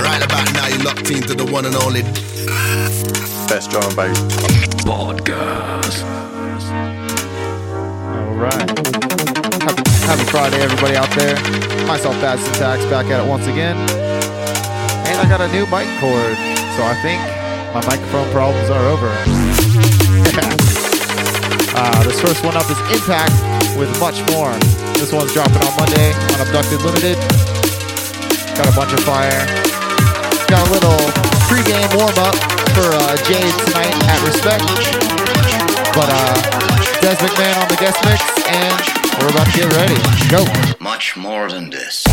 Right about now, you're locked into the one and only Best drum and bass. Podcast. All right. Happy, happy Friday, everybody out there. Myself, Bad Syntax, back at it once again. And I got a new mic cord, so I think my microphone problems are over. uh, this first one up is Impact with Much More. This one's dropping on Monday on Abducted Limited. Got a bunch of fire. Got a little pre-game warm-up for uh, Jade tonight at Respect. But uh, Des McMahon on the guest mix, and we're about to get ready. Go. Much more than this.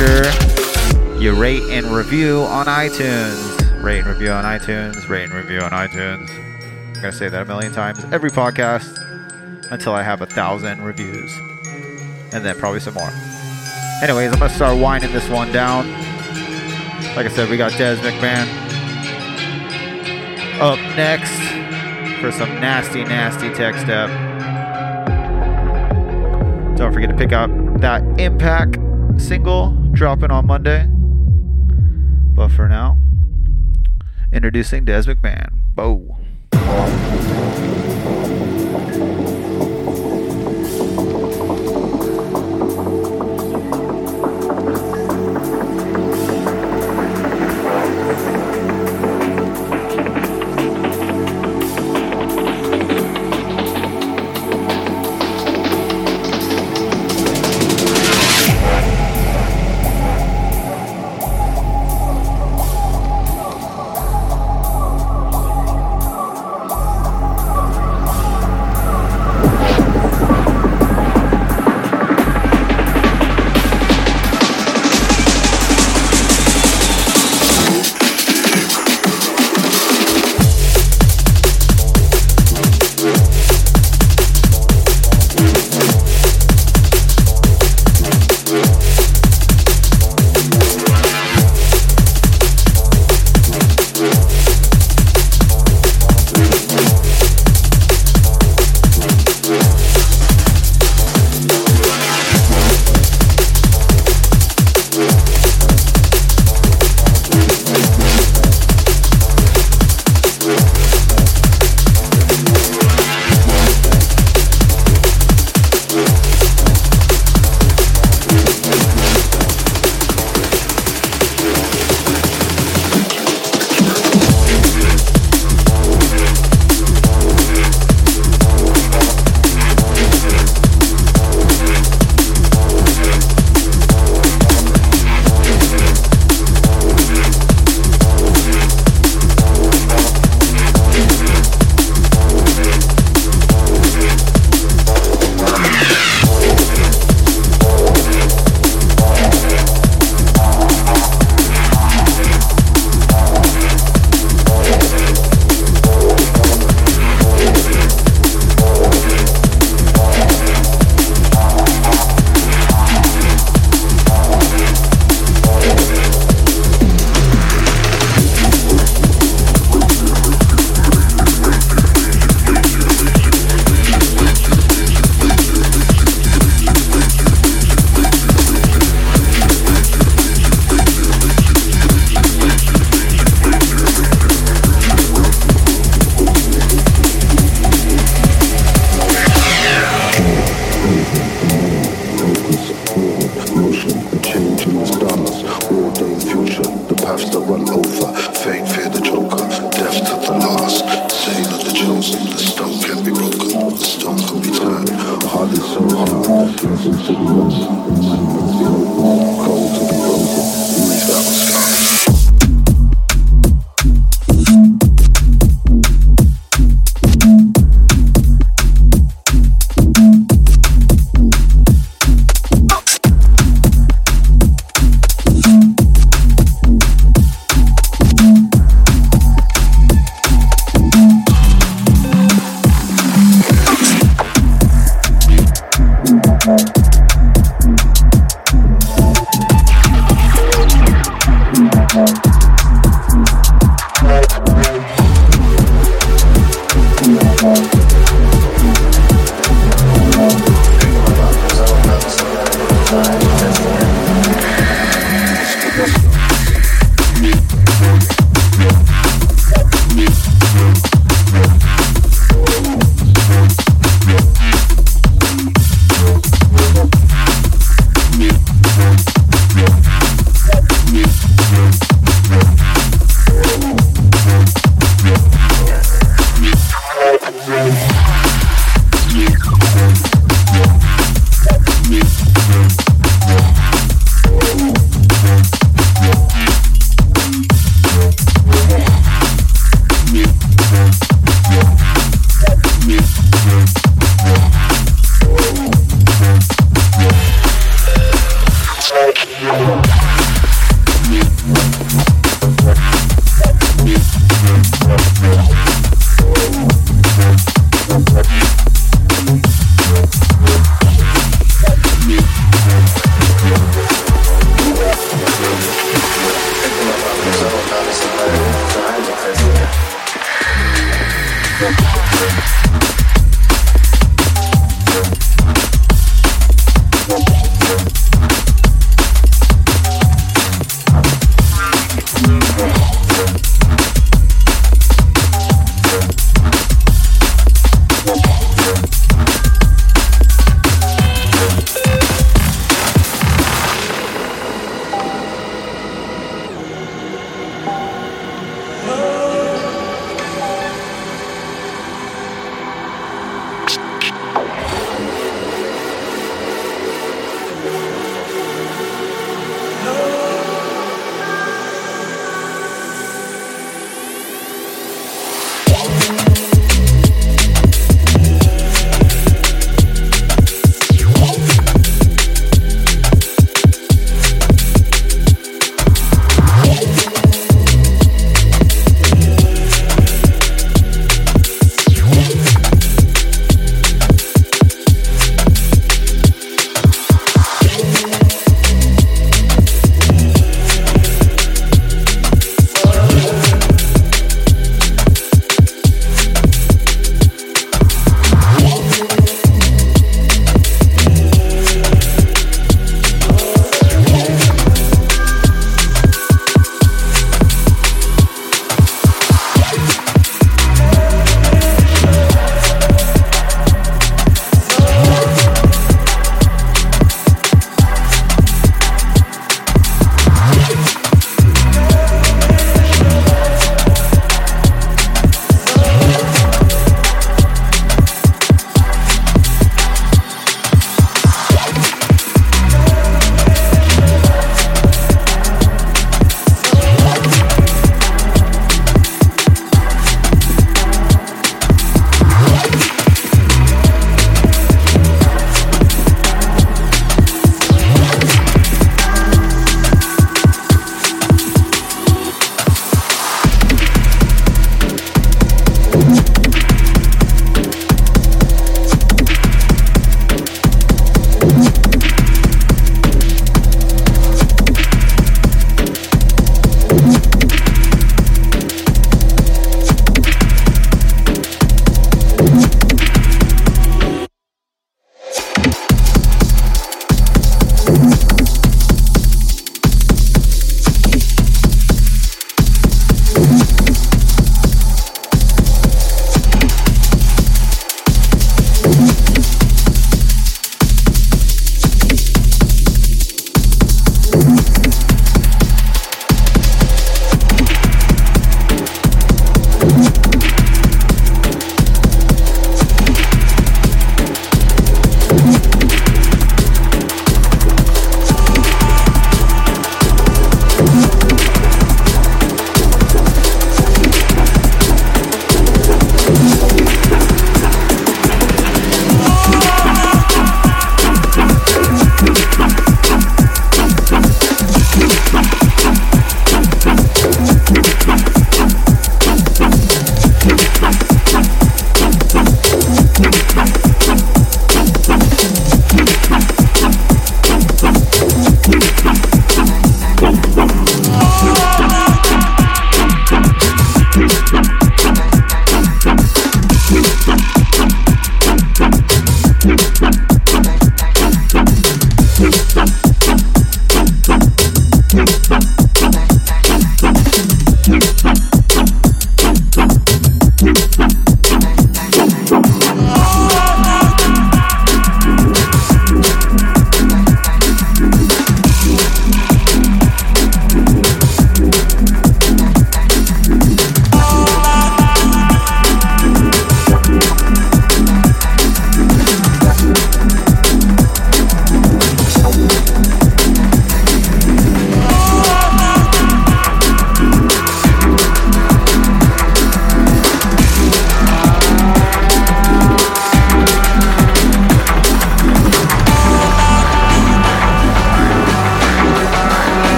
Sure you rate and review on iTunes. Rate and review on iTunes. Rate and review on iTunes. I'm going to say that a million times every podcast until I have a thousand reviews. And then probably some more. Anyways, I'm going to start winding this one down. Like I said, we got Des McMahon up next for some nasty, nasty tech step. Don't forget to pick up that Impact single dropping on Monday. But for now, introducing Des McMahon. Bo.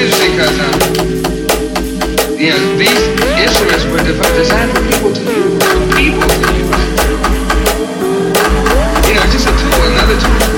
It's because, um, you know, these instruments were designed for people to use, For people to use. You know, just a tool, another tool.